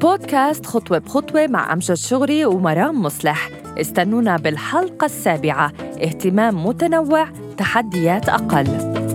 بودكاست خطوة بخطوة مع أمجد شغري ومرام مصلح. استنونا بالحلقة السابعة. اهتمام متنوع تحديات أقل.